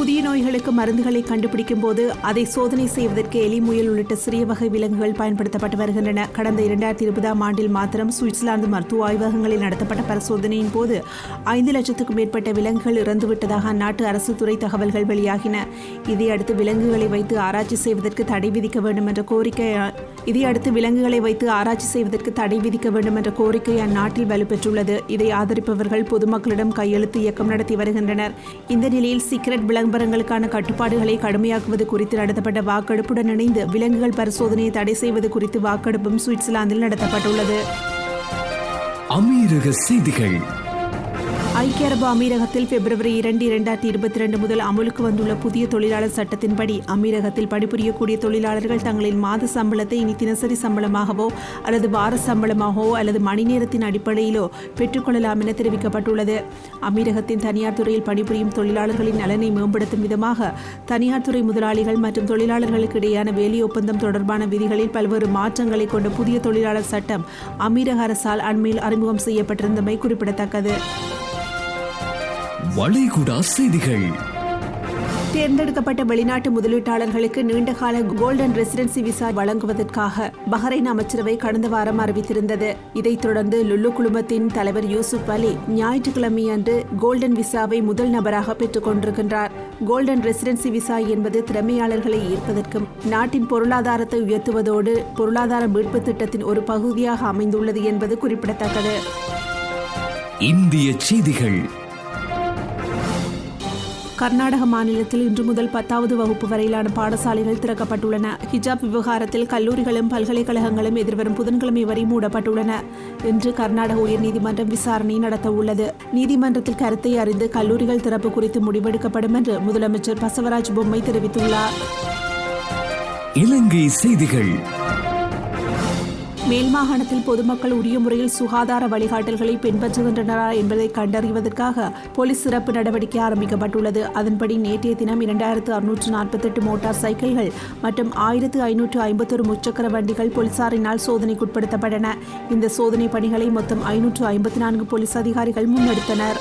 புதிய நோய்களுக்கு மருந்துகளை கண்டுபிடிக்கும் போது அதை சோதனை செய்வதற்கு எலி முயல் உள்ளிட்ட சிறிய வகை விலங்குகள் பயன்படுத்தப்பட்டு வருகின்றன. கடந்த இரண்டாயிரத்தி இருபதாம் ஆண்டில் மாத்திரம் சுவிட்சர்லாந்து மருத்துவ ஆய்வகங்களில் நடத்தப்பட்ட பரிசோதனையின் போது ஐந்து லட்சத்துக்கும் மேற்பட்ட விலங்குகள் இறந்துவிட்டதாக அந்நாட்டு அரசு துறை தகவல்கள் வெளியாகின. இதையடுத்து விலங்குகளை வைத்து ஆராய்ச்சி செய்வதற்கு தடை விதிக்க வேண்டும் என்ற கோரிக்கை இதையடுத்து விலங்குகளை வைத்து ஆராய்ச்சி செய்வதற்கு தடை விதிக்க வேண்டும் என்ற கோரிக்கை அந்நாட்டில் வலுப்பெற்றுள்ளது. இதை ஆதரிப்பவர்கள் பொதுமக்களிடம் கையெழுத்து இயக்கம் நடத்தி வருகின்றனர். இந்த நிலையில் சீக்ரெட் விளம்பரங்களுக்கான கட்டுப்பாடுகளை கடுமையாக்குவது குறித்து நடத்தப்பட்ட வாக்கெடுப்புடன் இணைந்து விலங்குகள் பரிசோதனையை தடை செய்வது குறித்து வாக்கெடுப்பும் சுவிட்சர்லாந்தில் நடத்தப்பட்டுள்ளது. அமீரக செய்திகள். ஐக்கிய அரபு அமீரகத்தில் பிப்ரவரி இரண்டு இரண்டாயிரத்தி இருபத்தி ரெண்டு முதல் அமலுக்கு வந்துள்ள புதிய தொழிலாளர் சட்டத்தின்படி அமீரகத்தில் பணிபுரியக்கூடிய தொழிலாளர்கள் தங்களின் மாத சம்பளத்தை இனி தினசரி சம்பளமாகவோ அல்லது வார சம்பளமாகவோ அல்லது மணி நேரத்தின் அடிப்படையிலோ பெற்றுக்கொள்ளலாம் என தெரிவிக்கப்பட்டுள்ளது. அமீரகத்தின் தனியார் துறையில் பணிபுரியும் தொழிலாளர்களின் நலனை மேம்படுத்தும் விதமாக தனியார் துறை முதலாளிகள் மற்றும் தொழிலாளர்களுக்கு இடையேயான வேலை ஒப்பந்தம் தொடர்பான விதிகளில் பல்வேறு மாற்றங்களை கொண்ட புதிய தொழிலாளர் சட்டம் அமீரக அரசால் அண்மையில் அறிமுகம் செய்யப்பட்டிருந்தமை குறிப்பிடத்தக்கது. வளைகுடா செய்திகள். தேர்ந்தெடுக்கப்பட்ட வெளிநாட்டு முதலீட்டாளர்களுக்கு நீண்டகால கோல்டன் ரெசிடென்சி விசா வழங்குவதற்காக பஹ்ரைன் அமைச்சரவை கடந்த வாரம் அறிவித்திருந்தது. இதைத் தொடர்ந்து லுல்லு குழுமத்தின் தலைவர் யூசுப் அலி ஞாயிற்றுக்கிழமை அன்று கோல்டன் விசாவை முதல் நபராக பெற்றுக் கொண்டிருக்கின்றார். கோல்டன் ரெசிடென்சி விசா என்பது திறமையாளர்களை ஈர்ப்பதற்கும் நாட்டின் பொருளாதாரத்தை உயர்த்துவதோடு பொருளாதார மீட்பு திட்டத்தின் ஒரு பகுதியாக அமைந்துள்ளது என்பது குறிப்பிடத்தக்கது. இந்திய செய்திகள். கர்நாடக மாநிலத்தில் இன்று முதல் பத்தாவது வகுப்பு வரையிலான பாடசாலைகள் திறக்கப்பட்டுள்ளன. ஹிஜாப் விவகாரத்தில் கல்லூரிகளும் பல்கலைக்கழகங்களும் எதிர்வரும் புதன்கிழமை வரை மூடப்பட்டுள்ளன இன்று கர்நாடக உயர்நீதிமன்றம் விசாரணை நடத்த உள்ளது நீதிமன்றத்தில் கருத்தை அறிந்து கல்லூரிகள் திறப்பு குறித்து முடிவெடுக்கப்படும் என்று முதலமைச்சர் பசவராஜ் பொம்மை தெரிவித்துள்ளார். இலங்கை செய்திகள். மேல் மாகாணத்தில் பொதுமக்கள் உரிய முறையில் சுகாதார வழிகாட்டல்களை பின்பற்றுகின்றனரா என்பதை கண்டறிவதற்காக போலீஸ் சிறப்பு நடவடிக்கை ஆரம்பிக்கப்பட்டுள்ளது. அதன்படி நேற்றைய தினம் இரண்டாயிரத்து அறுநூற்று நாற்பத்தெட்டு மோட்டார் சைக்கிள்கள் மற்றும் ஆயிரத்து ஐநூற்று ஐம்பத்தொரு முச்சக்கர வண்டிகள் போலீசாரினால் சோதனைக்குட்படுத்தப்பட்டன. இந்த சோதனை பணிகளை மொத்தம் ஐநூற்று ஐம்பத்தி நான்கு போலீஸ் அதிகாரிகள் முன்னெடுத்தனர்.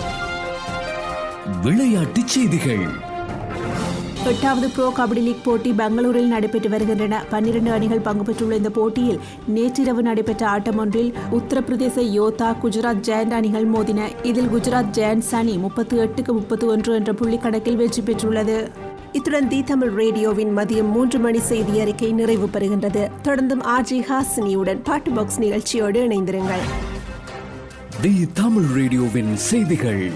விளையாட்டுச் செய்திகள். எட்டாவது ப்ரோ கபடி லீக் போட்டி பெங்களூரில் நடைபெற்று வருகின்றன. பன்னிரண்டு அணிகள் பங்கு பெற்றுள்ள இந்த போட்டியில் நேற்றிரவு நடைபெற்ற ஆட்டம் ஒன்றில் உத்தரப்பிரதேச யோதா குஜராத் ஜெயண்ட் அணிகள் மோதின. இதில் குஜராத் ஜெயண்ட்ஸ் அணி முப்பத்தி எட்டுக்கு முப்பத்தி ஒன்று என்ற புள்ளி கணக்கில் வெற்றி பெற்றுள்ளது. இத்துடன் தி தமிழ் ரேடியோவின் மதியம் மூன்று மணி செய்தி அறிக்கை நிறைவு பெறுகின்றது. தொடர்ந்தும் ஆர்ஜி ஹாசினியுடன் பாட்டு பாக்ஸ் நிகழ்ச்சியோடு இணைந்திருங்கள். தி தமிழ் ரேடியோவின் செய்திகள்.